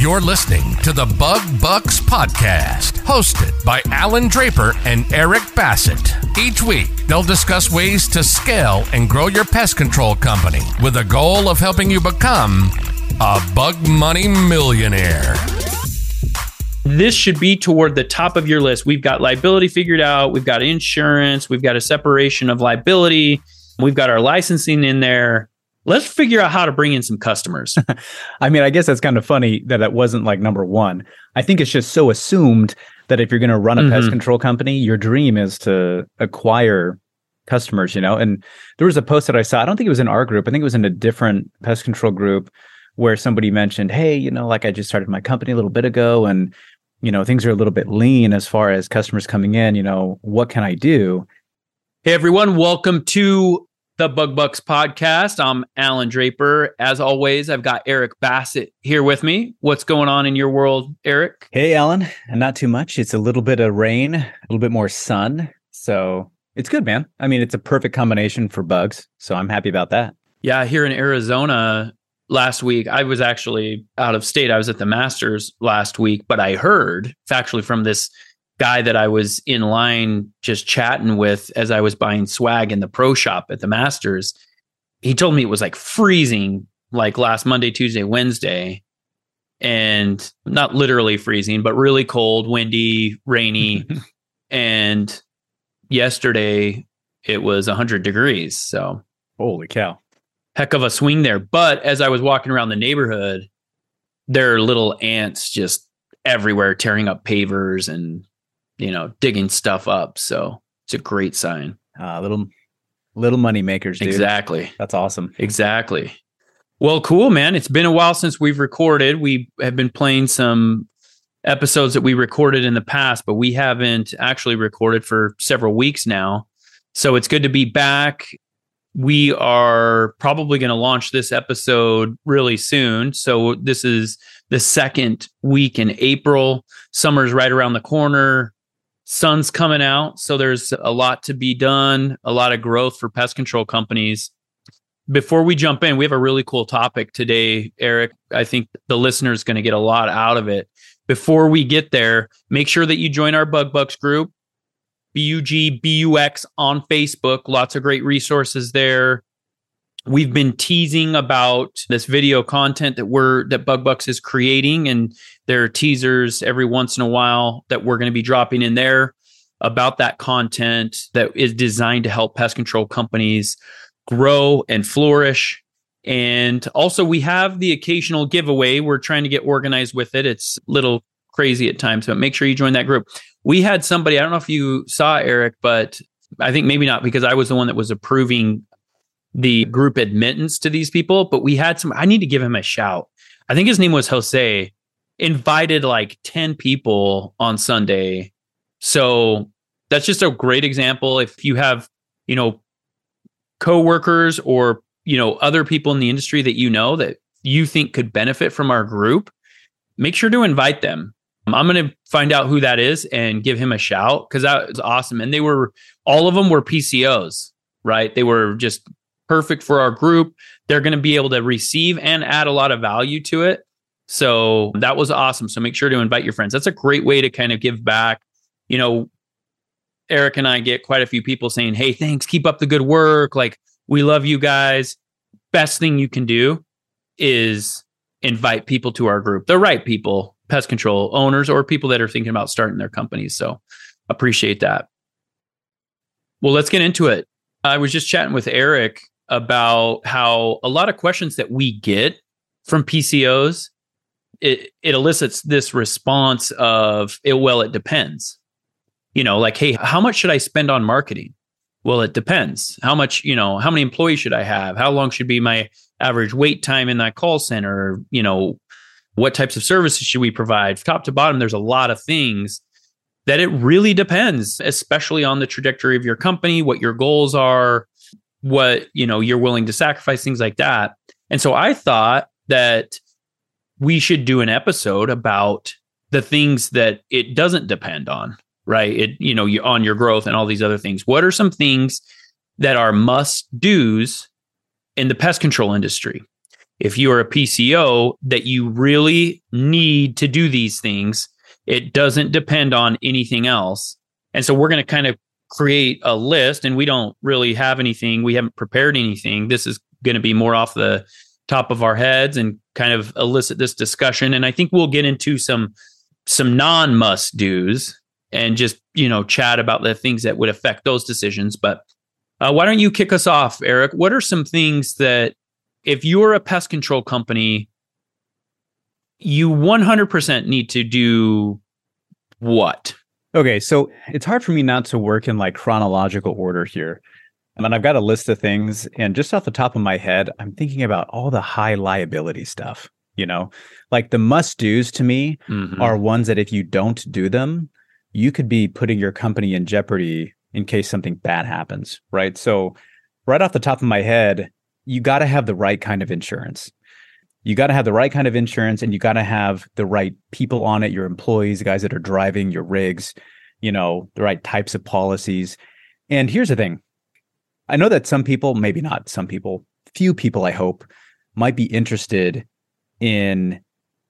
You're listening to the Bug Bucks Podcast, hosted by Allan Draper and Eric Bassett. Each week, they'll discuss ways to scale and grow your pest control company with a goal of helping you become a bug money millionaire. This should be toward the top of your list. We've got liability figured out, we've got insurance, we've got a separation of liability, we've got our licensing in there let's figure out how to bring in some customers. I mean, I guess that's kind of funny that that wasn't like number one. I think it's just so assumed that if you're going to run a mm-hmm. pest control company, your dream is to acquire customers, you know? And there was a post that I saw, I don't think it was in our group, I think it was in a different pest control group where somebody mentioned, hey, you know, like I just started my company a little bit ago and, you know, things are a little bit lean as far as customers coming in, you know, what can I do? Hey everyone, welcome to the Bug Bucks podcast. I'm Allan Draper. As always, I've got Eric Bassett here with me. What's going on in your world, Eric? Hey, Allan. Not too much. It's a little bit of rain, a little bit more sun. So it's good, man. I mean, it's a perfect combination for bugs. So I'm happy about that. Yeah, here in Arizona last week, I was actually out of state. I was at the Masters last week, but I heard factually from this guy that I was in line just chatting with as I was buying swag in the pro shop at the Masters, he told me it was like freezing like last Monday, Tuesday, Wednesday. And not literally freezing, but really cold, windy, rainy. and yesterday it was 100 degrees. So, holy cow. Heck of a swing there. But as I was walking around the neighborhood, there are little ants just everywhere tearing up pavers and you know, digging stuff up. So it's a great sign. Uh, little little money makers, dude. Exactly. That's awesome. Exactly. Well, cool, man. It's been a while since we've recorded. We have been playing some episodes that we recorded in the past, but we haven't actually recorded for several weeks now. So it's good to be back. We are probably going to launch this episode really soon. So this is the second week in April. Summer's right around the corner sun's coming out so there's a lot to be done a lot of growth for pest control companies. Before we jump in we have a really cool topic today eric. I think the listener is going to get a lot out of it. Before we get there make sure that you join our bug bucks group b-u-g-b-u-x on facebook. Lots of great resources there. We've been teasing about this video content that we're that Bug Bucks is creating and there are teasers every once in a while that we're going to be dropping in there about that content that is designed to help pest control companies grow and flourish and also we have the occasional giveaway we're trying to get organized with it it's a little crazy at times but make sure you join that group we had somebody i don't know if you saw eric but I think maybe not because I was the one that was approving the group admittance to these people, but we had some. I need to give him a shout. I think his name was Jose. Invited like 10 people on Sunday. So that's just a great example. If you have, you know, coworkers or, you know, other people in the industry that you know that you think could benefit from our group, make sure to invite them. Um, I'm going to find out who that is and give him a shout because that was awesome. And they were, all of them were PCOs, right? They were just perfect for our group. They're going to be able to receive and add a lot of value to it. So that was awesome. So make sure to invite your friends. That's a great way to kind of give back. You know, Eric and I get quite a few people saying, Hey, thanks, keep up the good work. Like, we love you guys. Best thing you can do is invite people to our group, the right people, pest control owners, or people that are thinking about starting their companies. So appreciate that. Well, let's get into it. I was just chatting with Eric about how a lot of questions that we get from PCOs it, it elicits this response of it, well it depends. You know like hey how much should i spend on marketing? Well it depends. How much you know how many employees should i have? How long should be my average wait time in that call center? You know what types of services should we provide? Top to bottom there's a lot of things that it really depends especially on the trajectory of your company what your goals are what you know you're willing to sacrifice things like that. And so i thought that we should do an episode about the things that it doesn't depend on right it you know you on your growth and all these other things what are some things that are must do's in the pest control industry if you are a PCO that you really need to do these things. It doesn't depend on anything else. And so we're going to kind of create a list and we don't really have anything. We haven't prepared anything. This is going to be more off the top of our heads and kind of elicit this discussion. And I think we'll get into some some non must do's and just you know chat about the things that would affect those decisions. But uh, why don't you kick us off, Eric? What are some things that if you're a pest control company, you 100% need to do what? Okay, so it's hard for me not to work in like chronological order here. I mean, I've got a list of things, and just off the top of my head, I'm thinking about all the high liability stuff. You know, like the must do's to me mm-hmm. are ones that if you don't do them, you could be putting your company in jeopardy in case something bad happens, right? So, right off the top of my head, you got to have the right kind of insurance. You got to have the right kind of insurance and you got to have the right people on it, your employees, the guys that are driving your rigs, you know, the right types of policies. And here's the thing I know that some people, maybe not some people, few people, I hope, might be interested in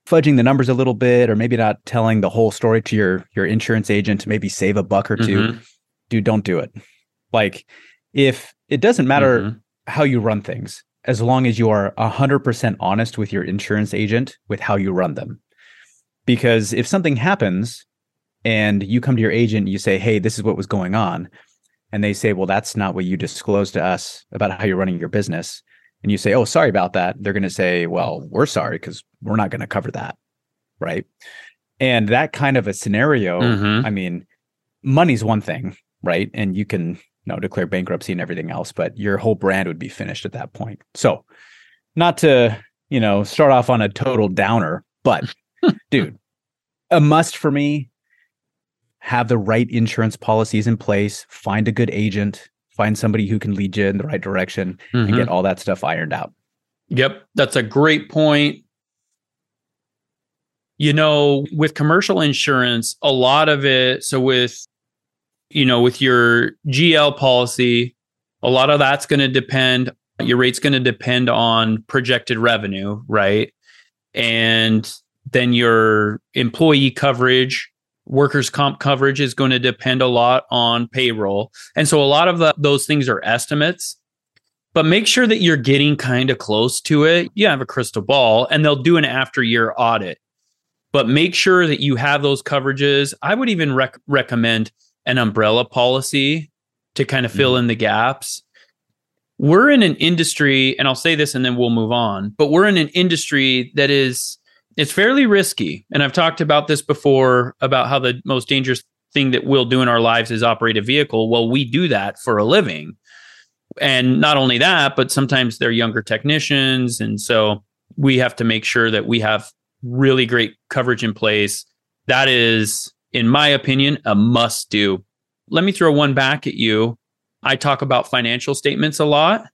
fudging the numbers a little bit or maybe not telling the whole story to your your insurance agent to maybe save a buck or 2 mm-hmm. dude don't do it like if it doesn't matter mm-hmm. how you run things as long as you are 100% honest with your insurance agent with how you run them because if something happens and you come to your agent and you say hey this is what was going on and they say well that's not what you disclosed to us about how you're running your business and you say, "Oh, sorry about that," they're going to say, "Well, we're sorry because we're not going to cover that." Right? And that kind of a scenario, mm-hmm. I mean, money's one thing, right? And you can, you know, declare bankruptcy and everything else, but your whole brand would be finished at that point. So, not to, you know, start off on a total downer, but dude, a must for me have the right insurance policies in place, find a good agent, find somebody who can lead you in the right direction mm-hmm. and get all that stuff ironed out. Yep, that's a great point. You know, with commercial insurance, a lot of it, so with you know, with your GL policy, a lot of that's going to depend your rate's going to depend on projected revenue, right? And then your employee coverage workers' comp coverage is going to depend a lot on payroll. And so a lot of the, those things are estimates, but make sure that you're getting kind of close to it. You have a crystal ball and they'll do an after year audit, but make sure that you have those coverages. I would even rec- recommend an umbrella policy to kind of fill mm-hmm. in the gaps. We're in an industry, and I'll say this and then we'll move on, but we're in an industry that is it's fairly risky. And I've talked about this before about how the most dangerous thing that we'll do in our lives is operate a vehicle. Well, we do that for a living. And not only that, but sometimes they're younger technicians. And so we have to make sure that we have really great coverage in place. That is, in my opinion, a must do. Let me throw one back at you. I talk about financial statements a lot.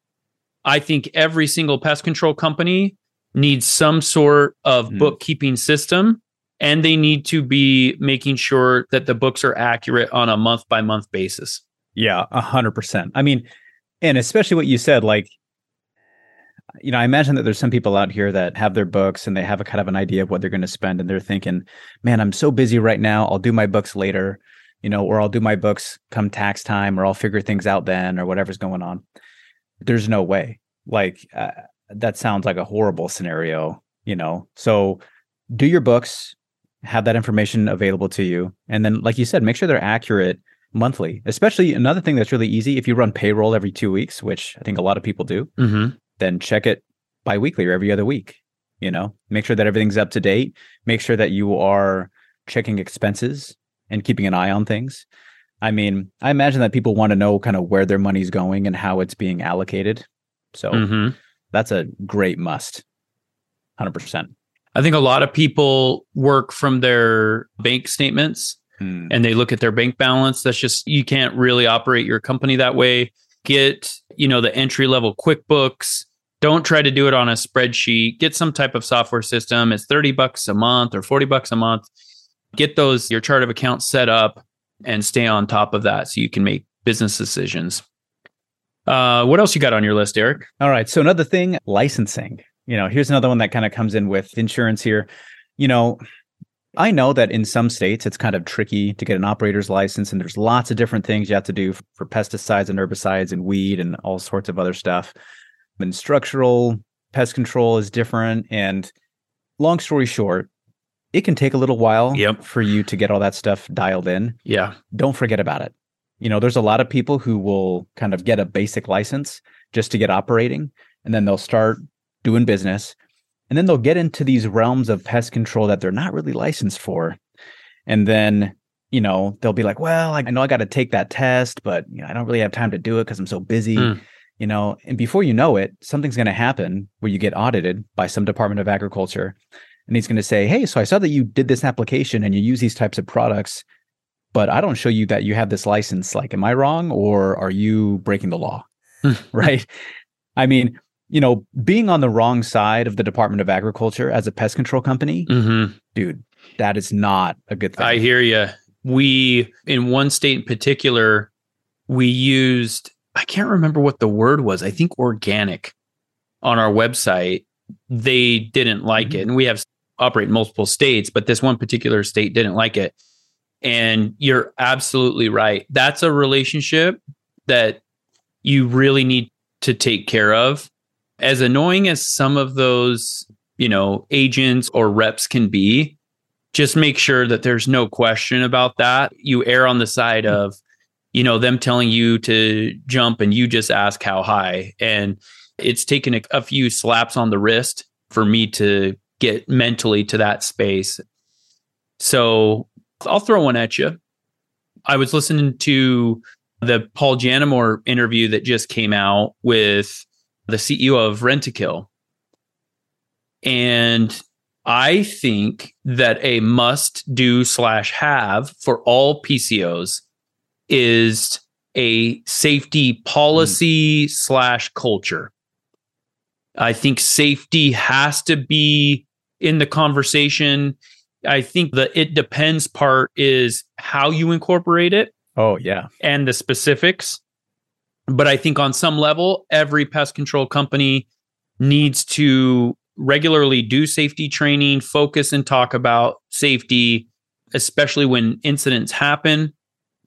I think every single pest control company needs some sort of mm. bookkeeping system and they need to be making sure that the books are accurate on a month by month basis. Yeah, a hundred percent. I mean, and especially what you said, like, you know, I imagine that there's some people out here that have their books and they have a kind of an idea of what they're going to spend, and they're thinking, "Man, I'm so busy right now. I'll do my books later, you know, or I'll do my books come tax time, or I'll figure things out then, or whatever's going on." There's no way. Like, uh, that sounds like a horrible scenario, you know. So do your books, have that information available to you, and then like you said, make sure they're accurate monthly. Especially another thing that's really easy if you run payroll every 2 weeks, which I think a lot of people do. Mm-hmm. Then check it biweekly or every other week, you know. Make sure that everything's up to date, make sure that you are checking expenses and keeping an eye on things. I mean, I imagine that people want to know kind of where their money's going and how it's being allocated. So mm-hmm that's a great must. 100%. I think a lot of people work from their bank statements hmm. and they look at their bank balance. That's just, you can't really operate your company that way. Get, you know, the entry level QuickBooks. Don't try to do it on a spreadsheet. Get some type of software system. It's 30 bucks a month or 40 bucks a month. Get those, your chart of accounts set up and stay on top of that so you can make business decisions. Uh, what else you got on your list, Eric? All right. So another thing, licensing. you know, here's another one that kind of comes in with insurance here. You know, I know that in some states it's kind of tricky to get an operator's license, and there's lots of different things you have to do for pesticides and herbicides and weed and all sorts of other stuff. And structural pest control is different. And long story short, it can take a little while Yep. for you to get all that stuff dialed in. Yeah. Don't forget about it. You know, there's a lot of people who will kind of get a basic license just to get operating, and then they'll start doing business. And then they'll get into these realms of pest control that they're not really licensed for. And then, you know, they'll be like, well, I know I got to take that test, but you know, I don't really have time to do it because I'm so busy. Mm. You know, and before you know it, something's going to happen where you get audited by some Department of Agriculture. And he's going to say, Hey, so I saw that you did this application and you use these types of products, but I don't show you that you have this license. Like, am I wrong or are you breaking the law? right. I mean, you know, being on the wrong side of the Department of Agriculture as a pest control company, hmm dude, that is not a good thing. I hear you. We, in one state in particular, we used, I can't remember what the word was. I think organic on our website. They didn't like Mhm. it. And we have operate in multiple states, but this one particular state didn't like it. And you're absolutely right. That's a relationship that you really need to take care of. As annoying as some of those, you know, agents or reps can be, just make sure that there's no question about that. You err on the side mm-hmm. of, you know, them telling you to jump and you just ask how high. And it's taken a, a few slaps on the wrist for me to get mentally to that space. So I'll throw one at you. I was listening to the Paul Giannamore interview that just came out with the CEO of Rentokil. And I think that a must do slash have for all PCOs is a safety policy slash culture. I think safety has to be in the conversation. I think the it depends part is how you incorporate it oh, yeah. and the specifics. But I think on some level, every pest control company needs to regularly do safety training, focus and talk about safety, especially when incidents happen,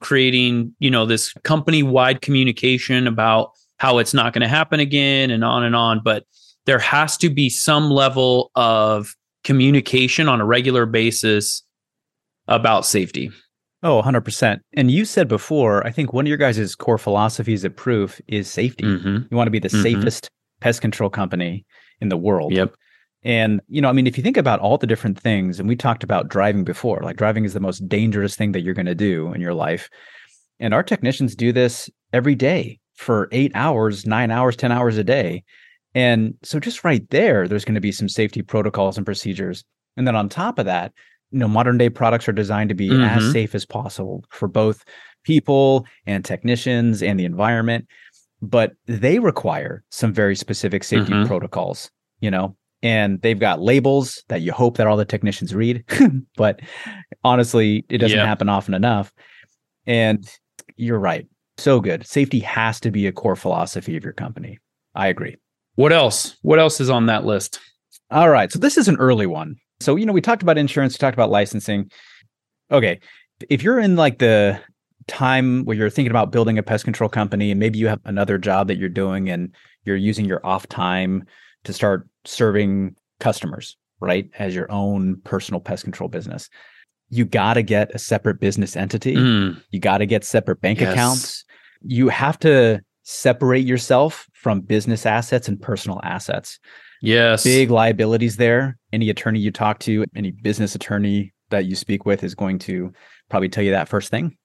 creating, you know, this company wide communication about how it's not going to happen again and on and on. But there has to be some level of communication on a regular basis about safety. Oh, 100%. And you said before, I think one of your guys' core philosophies at Proof is safety. Mm-hmm. You want to be the Mhm. safest pest control company in the world. Yep. And, you know, I mean, if you think about all the different things, and we talked about driving before, like driving is the most dangerous thing that you're going to do in your life. And our technicians do this every day for eight hours, nine hours, 10 hours a day. And so just right there, there's going to be some safety protocols and procedures. And then on top of that, you know, modern day products are designed to be as Mhm. safe as possible for both people and technicians and the environment. But they require some very specific safety Mhm. protocols, you know, and they've got labels that you hope that all the technicians read. but honestly, it doesn't Yeah. happen often enough. And you're right. So good. Safety has to be a core philosophy of your company. I agree. What else? What else is on that list? All right. So this is an early one. So, you know, we talked about insurance, we talked about licensing. Okay. If you're in like the time where you're thinking about building a pest control company and maybe you have another job that you're doing and you're using your off time to start serving customers, right? As your own personal pest control business, you got to get a separate business entity. Mm, You got to get separate bank Yes. accounts. You have to separate yourself from business assets and personal assets yes. big liabilities there. Any attorney you talk to, any business attorney that you speak with is going to probably tell you that first thing.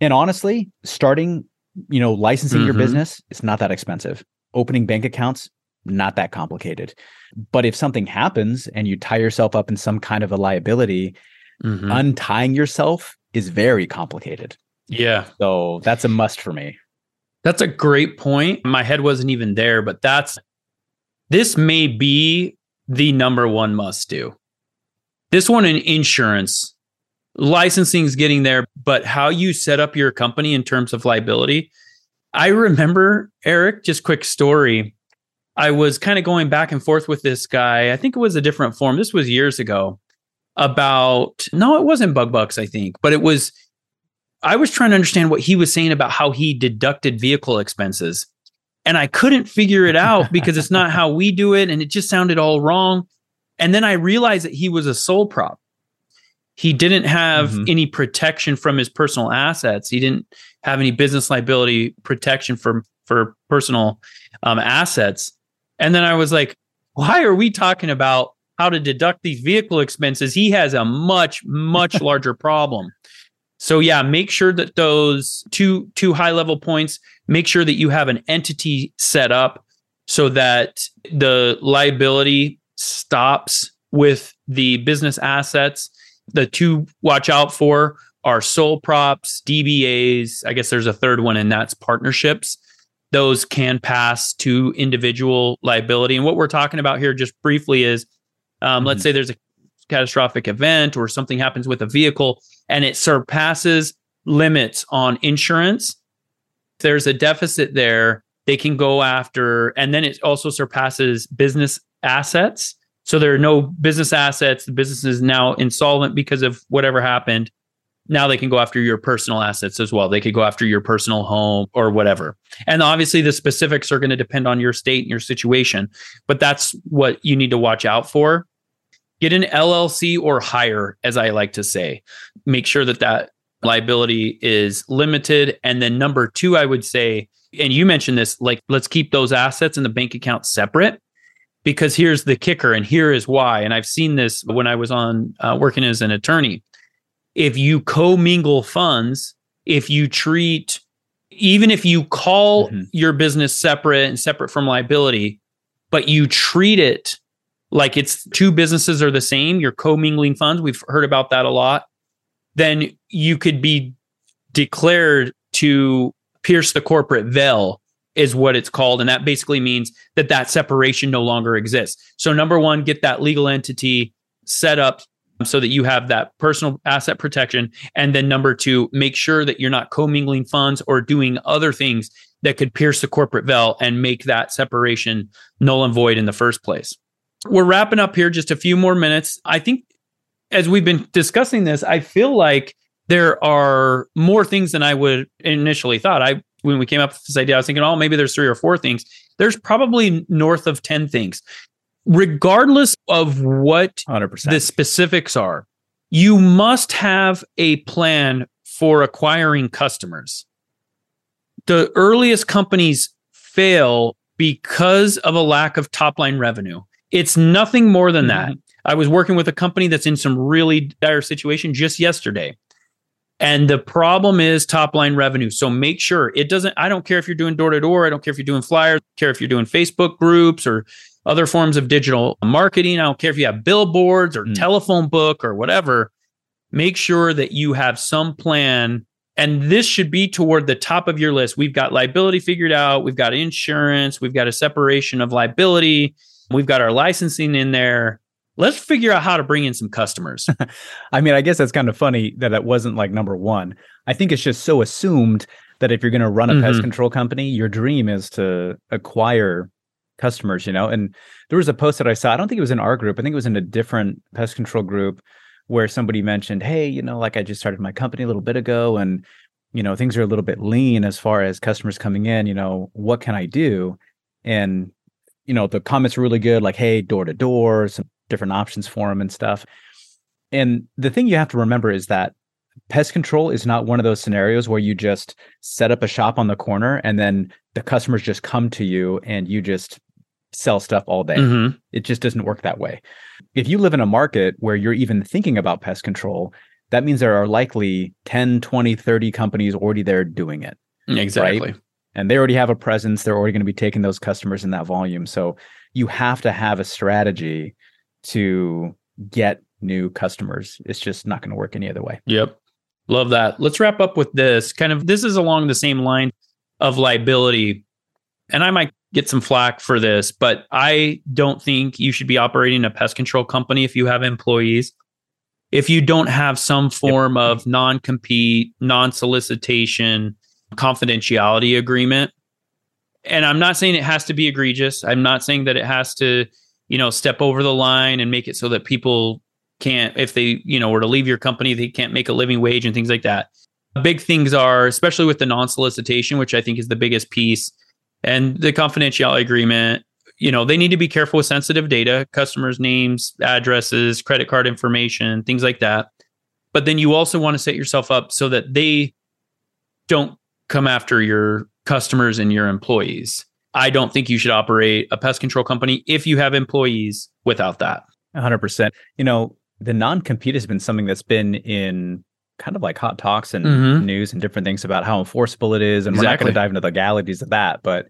And honestly, starting, you know, licensing your Mhm. business, it's not that expensive. Opening bank accounts, not that complicated. But if something happens and you tie yourself up in some kind of a liability, Mhm. untying yourself is very complicated. yeah. So that's a must for me. That's a great point. My head wasn't even there, but that's this may be the number one must do. This one in insurance, licensing is getting there, but how you set up your company in terms of liability. I remember, Eric, just quick story. I was kind of going back and forth with this guy. I think it was a different form. This was years ago about, no, it wasn't Bug Bucks, I think, but it was, I was trying to understand what he was saying about how he deducted vehicle expenses. And I couldn't figure it out because it's not how we do it. And it just sounded all wrong. And then I realized that he was a sole prop. He didn't have mm-hmm. any protection from his personal assets. He didn't have any business liability protection for, for personal um, assets. And then I was like, why are we talking about how to deduct these vehicle expenses? He has a much, much larger problem. So yeah, make sure that those two two high level points, make sure that you have an entity set up so that the liability stops with the business assets. The two watch out for are sole props, DBAs. I guess there's a third one, and that's partnerships. Those can pass to individual liability. And what we're talking about here, just briefly, is um, mm-hmm. let's say there's a catastrophic event or something happens with a vehicle and it surpasses limits on insurance. There's a deficit there, they can go after, and then it also surpasses business assets. So there are no business assets. The business is now insolvent because of whatever happened. Now they can go after your personal assets as well. They could go after your personal home or whatever. And obviously, the specifics are going to depend on your state and your situation, but that's what you need to watch out for. Get an LLC or higher, as I like to say. Make sure that that liability is limited. And then number two, I would say, and you mentioned this, like let's keep those assets in the bank account separate because here's the kicker and here is why and i've seen this when i was on uh, working as an attorney if you commingle funds if you treat even if you call mm-hmm. your business separate and separate from liability but you treat it like it's two businesses are the same, you're commingling funds, we've heard about that a lot, then you could be declared to pierce the corporate veil is what it's called and that basically means that that separation no longer exists. So number 1, get that legal entity set up so that you have that personal asset protection and then number 2, make sure that you're not commingling funds or doing other things that could pierce the corporate veil and make that separation null and void in the first place. We're wrapping up here just a few more minutes. I think as we've been discussing this, I feel like there are more things than I would initially thought. I when we came up with this idea, I was thinking, oh, maybe there's three or four things. There's probably north of 10 things. Regardless of what 100%. the specifics are, you must have a plan for acquiring customers. The earliest companies fail because of a lack of top line revenue. It's nothing more than mm-hmm. that. I was working with a company that's in some really dire situation just yesterday. And the problem is top line revenue. So make sure it doesn't, I don't care if you're doing door to door. I don't care if you're doing flyers, I care if you're doing Facebook groups or other forms of digital marketing. I don't care if you have billboards or mm. telephone book or whatever. Make sure that you have some plan. And this should be toward the top of your list. We've got liability figured out. We've got insurance. We've got a separation of liability. We've got our licensing in there. Let's figure out how to bring in some customers. I mean, I guess that's kind of funny that it wasn't like number one. I think it's just so assumed that if you're going to run a mm-hmm. pest control company, your dream is to acquire customers, you know? And there was a post that I saw, I don't think it was in our group, I think it was in a different pest control group where somebody mentioned, hey, you know, like I just started my company a little bit ago and, you know, things are a little bit lean as far as customers coming in, you know, what can I do? And you know, the comments are really good, like, hey, door to door, some different options for them and stuff. And the thing you have to remember is that pest control is not one of those scenarios where you just set up a shop on the corner and then the customers just come to you and you just sell stuff all day. Mm-hmm. It just doesn't work that way. If you live in a market where you're even thinking about pest control, that means there are likely 10, 20, 30 companies already there doing it. Exactly. Right? And they already have a presence they're already going to be taking those customers in that volume. So you have to have a strategy to get new customers. It's just not going to work any other way. Yep. Love that. Let's wrap up with this. Kind of this is along the same line of liability and i might get some flack for this but i don't think you should be operating a pest control company if you have employees. If you don't have some form yep. of non-compete non-solicitation confidentiality agreement And I'm not saying it has to be egregious. I'm not saying that it has to, you know, step over the line and make it so that people can't, if they, you know, were to leave your company, they can't make a living wage and things like that. Big things are, especially with the non solicitation, which I think is the biggest piece, and the confidentiality agreement. You know, they need to be careful with sensitive data, customers' names, addresses, credit card information, things like that. But then you also want to set yourself up so that they don't come after your customers and your employees. I don't think you should operate a pest control company if you have employees without that. 100%. You know, the non compete has been something that's been in kind of like hot talks and mm-hmm. news and different things about how enforceable it is. And exactly. we're not going to dive into the legalities of that, but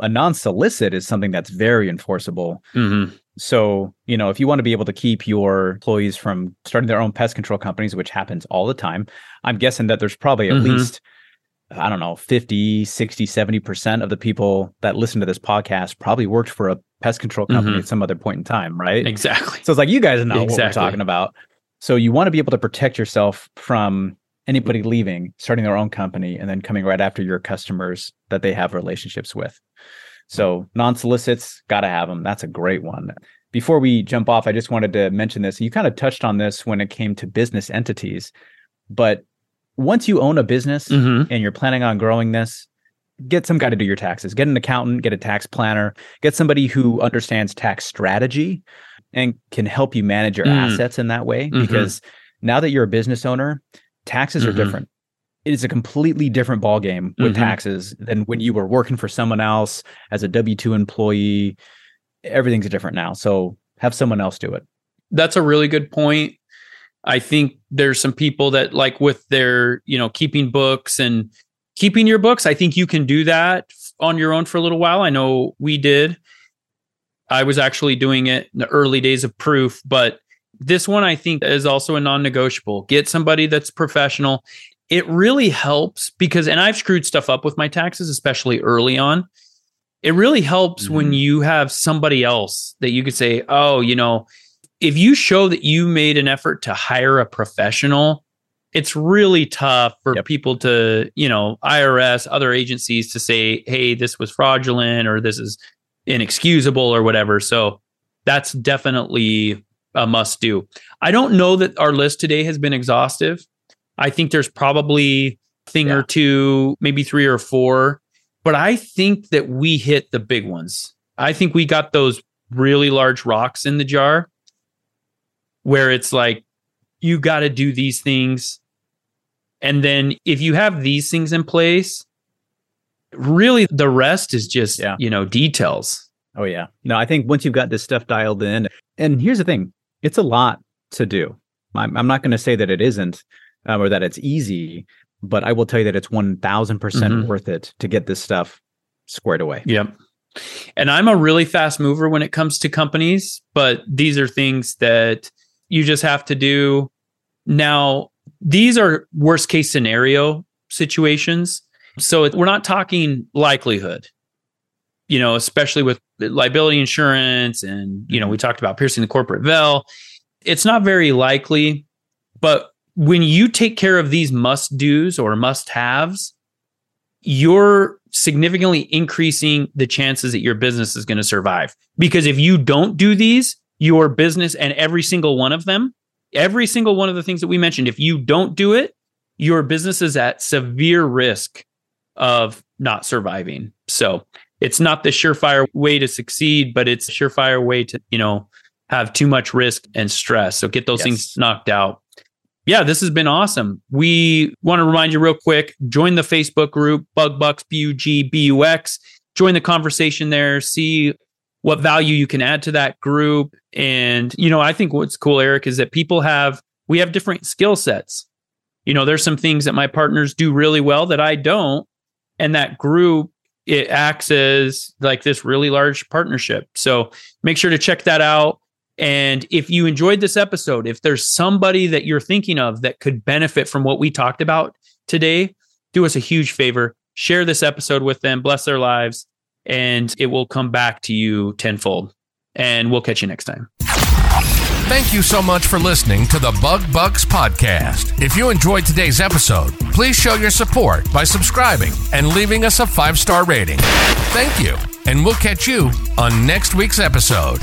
a non solicit is something that's very enforceable. Mm-hmm. So, you know, if you want to be able to keep your employees from starting their own pest control companies, which happens all the time, I'm guessing that there's probably at mm-hmm. least, I don't know, 50, 60, 70% of the people that listen to this podcast probably worked for a pest control company mm-hmm. at some other point in time, right? Exactly. So it's like you guys know exactly. what we're talking about. So you want to be able to protect yourself from anybody leaving, starting their own company, and then coming right after your customers that they have relationships with. So non solicits, got to have them. That's a great one. Before we jump off, I just wanted to mention this. You kind of touched on this when it came to business entities, but once you own a business mm-hmm. and you're planning on growing this, get some guy to do your taxes. Get an accountant, get a tax planner, get somebody who understands tax strategy and can help you manage your mm. assets in that way. Mm-hmm. Because now that you're a business owner, taxes mm-hmm. are different. It is a completely different ballgame with mm-hmm. taxes than when you were working for someone else as a W 2 employee. Everything's different now. So have someone else do it. That's a really good point. I think there's some people that like with their, you know, keeping books and keeping your books. I think you can do that on your own for a little while. I know we did. I was actually doing it in the early days of proof, but this one I think is also a non negotiable. Get somebody that's professional. It really helps because, and I've screwed stuff up with my taxes, especially early on. It really helps mm-hmm. when you have somebody else that you could say, oh, you know, if you show that you made an effort to hire a professional, it's really tough for yep. people to, you know, IRS, other agencies to say, hey, this was fraudulent or this is inexcusable or whatever. So that's definitely a must do. I don't know that our list today has been exhaustive. I think there's probably a thing yeah. or two, maybe three or four, but I think that we hit the big ones. I think we got those really large rocks in the jar where it's like, you got to do these things. And then if you have these things in place, really the rest is just yeah. you know details. Oh yeah. No i think once you've got this stuff dialed in and here's the thing it's a lot to do. I'm, I'm not going to say that it isn't um, or that it's easy but i will tell you that it's 1000% mm hmm worth it to get this stuff squared away. Yep. And i'm a really fast mover when it comes to companies but these are things that you just have to do now these are worst case scenario situations so we're not talking likelihood, you know, especially with liability insurance and, you know, we mm-hmm. talked about piercing the corporate veil. It's not very likely, but when you take care of these must do's or must haves, you're significantly increasing the chances that your business is going to survive. Because if you don't do these, your business and every single one of them, every single one of the things that we mentioned, if you don't do it, your business is at severe risk of not surviving. So it's not the surefire way to succeed, but it's a surefire way to, you know, have too much risk and stress. So get those yes. things knocked out. Yeah, this has been awesome. We want to remind you real quick join the Facebook group, Bug Bucks, B U G B U X. Join the conversation there, see what value you can add to that group. And, you know, I think what's cool, Eric, is that people have, we have different skill sets. You know, there's some things that my partners do really well that I don't and that group it acts as like this really large partnership. So make sure to check that out. And if you enjoyed this episode, if there's somebody that you're thinking of that could benefit from what we talked about today, do us a huge favor. Share this episode with them, bless their lives, and it will come back to you tenfold. And we'll catch you next time. Thank you so much for listening to the Bug Bucks podcast. If you enjoyed today's episode, please show your support by subscribing and leaving us a five star rating. Thank you, and we'll catch you on next week's episode.